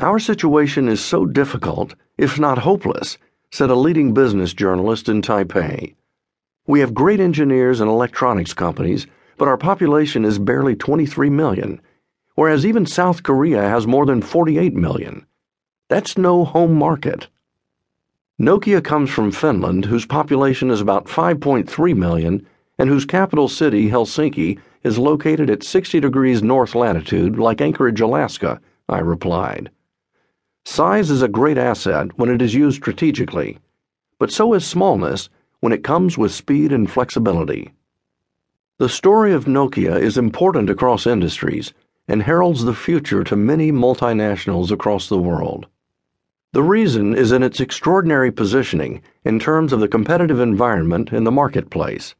Our situation is so difficult, if not hopeless, said a leading business journalist in Taipei. We have great engineers and electronics companies, but our population is barely 23 million, whereas even South Korea has more than 48 million. That's no home market. Nokia comes from Finland, whose population is about 5.3 million, and whose capital city, Helsinki, is located at 60 degrees north latitude, like Anchorage, Alaska, I replied. Size is a great asset when it is used strategically, but so is smallness when it comes with speed and flexibility. The story of Nokia is important across industries and heralds the future to many multinationals across the world. The reason is in its extraordinary positioning in terms of the competitive environment in the marketplace.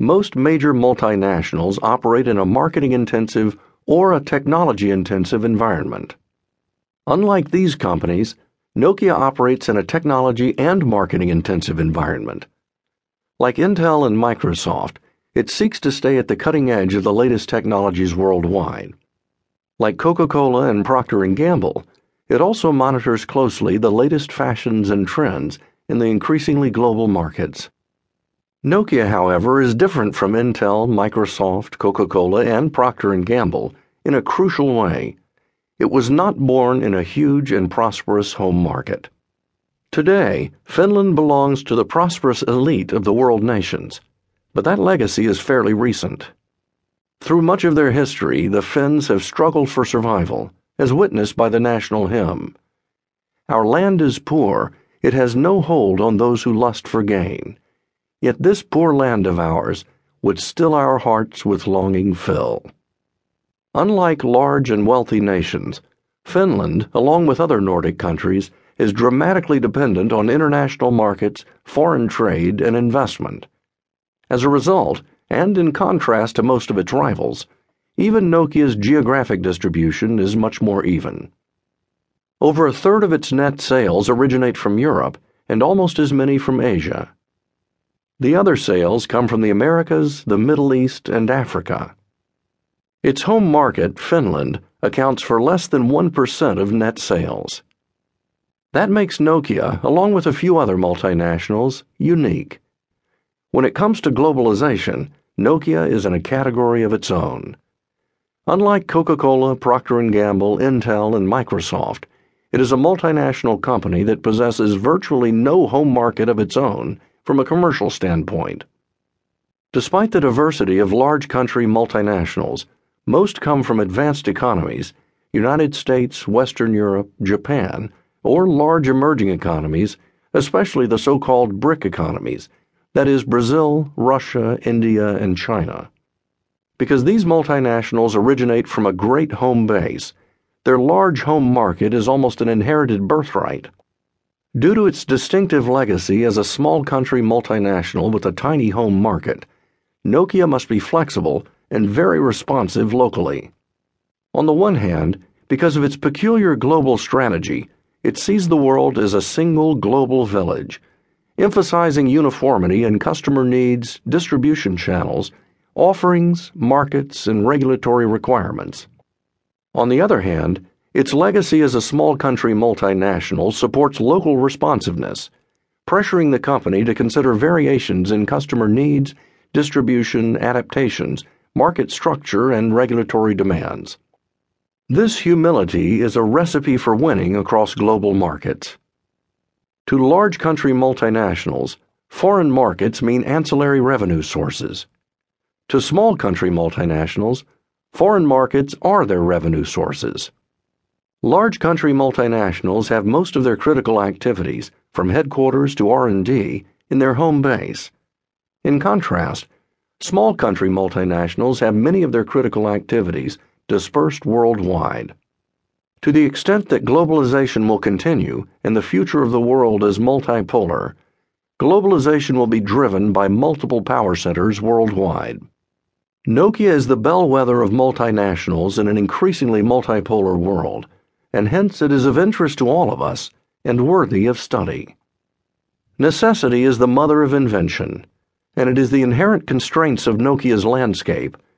Most major multinationals operate in a marketing intensive or a technology intensive environment. Unlike these companies, Nokia operates in a technology and marketing intensive environment. Like Intel and Microsoft, it seeks to stay at the cutting edge of the latest technologies worldwide. Like Coca-Cola and Procter & Gamble, it also monitors closely the latest fashions and trends in the increasingly global markets. Nokia, however, is different from Intel, Microsoft, Coca-Cola, and Procter & Gamble in a crucial way it was not born in a huge and prosperous home market. Today, Finland belongs to the prosperous elite of the world nations, but that legacy is fairly recent. Through much of their history, the Finns have struggled for survival, as witnessed by the national hymn. Our land is poor, it has no hold on those who lust for gain. Yet this poor land of ours would still our hearts with longing fill. Unlike large and wealthy nations, Finland, along with other Nordic countries, is dramatically dependent on international markets, foreign trade, and investment. As a result, and in contrast to most of its rivals, even Nokia's geographic distribution is much more even. Over a third of its net sales originate from Europe and almost as many from Asia. The other sales come from the Americas, the Middle East, and Africa. Its home market, Finland, accounts for less than 1% of net sales. That makes Nokia, along with a few other multinationals, unique. When it comes to globalization, Nokia is in a category of its own. Unlike Coca-Cola, Procter & Gamble, Intel, and Microsoft, it is a multinational company that possesses virtually no home market of its own from a commercial standpoint. Despite the diversity of large country multinationals, most come from advanced economies, United States, Western Europe, Japan, or large emerging economies, especially the so called BRIC economies, that is, Brazil, Russia, India, and China. Because these multinationals originate from a great home base, their large home market is almost an inherited birthright. Due to its distinctive legacy as a small country multinational with a tiny home market, Nokia must be flexible and very responsive locally. On the one hand, because of its peculiar global strategy, it sees the world as a single global village, emphasizing uniformity in customer needs, distribution channels, offerings, markets, and regulatory requirements. On the other hand, its legacy as a small country multinational supports local responsiveness, pressuring the company to consider variations in customer needs, distribution, adaptations, market structure, and regulatory demands. This humility is a recipe for winning across global markets. To large country multinationals, foreign markets mean ancillary revenue sources. To small country multinationals, foreign markets are their revenue sources. Large country multinationals have most of their critical activities, from headquarters to R&D, in their home base. In contrast, Small country multinationals have many of their critical activities dispersed worldwide. To the extent that globalization will continue and the future of the world is multipolar, globalization will be driven by multiple power centers worldwide. Nokia is the bellwether of multinationals in an increasingly multipolar world, and hence it is of interest to all of us and worthy of study. Necessity is the mother of invention and it is the inherent constraints of Nokia's landscape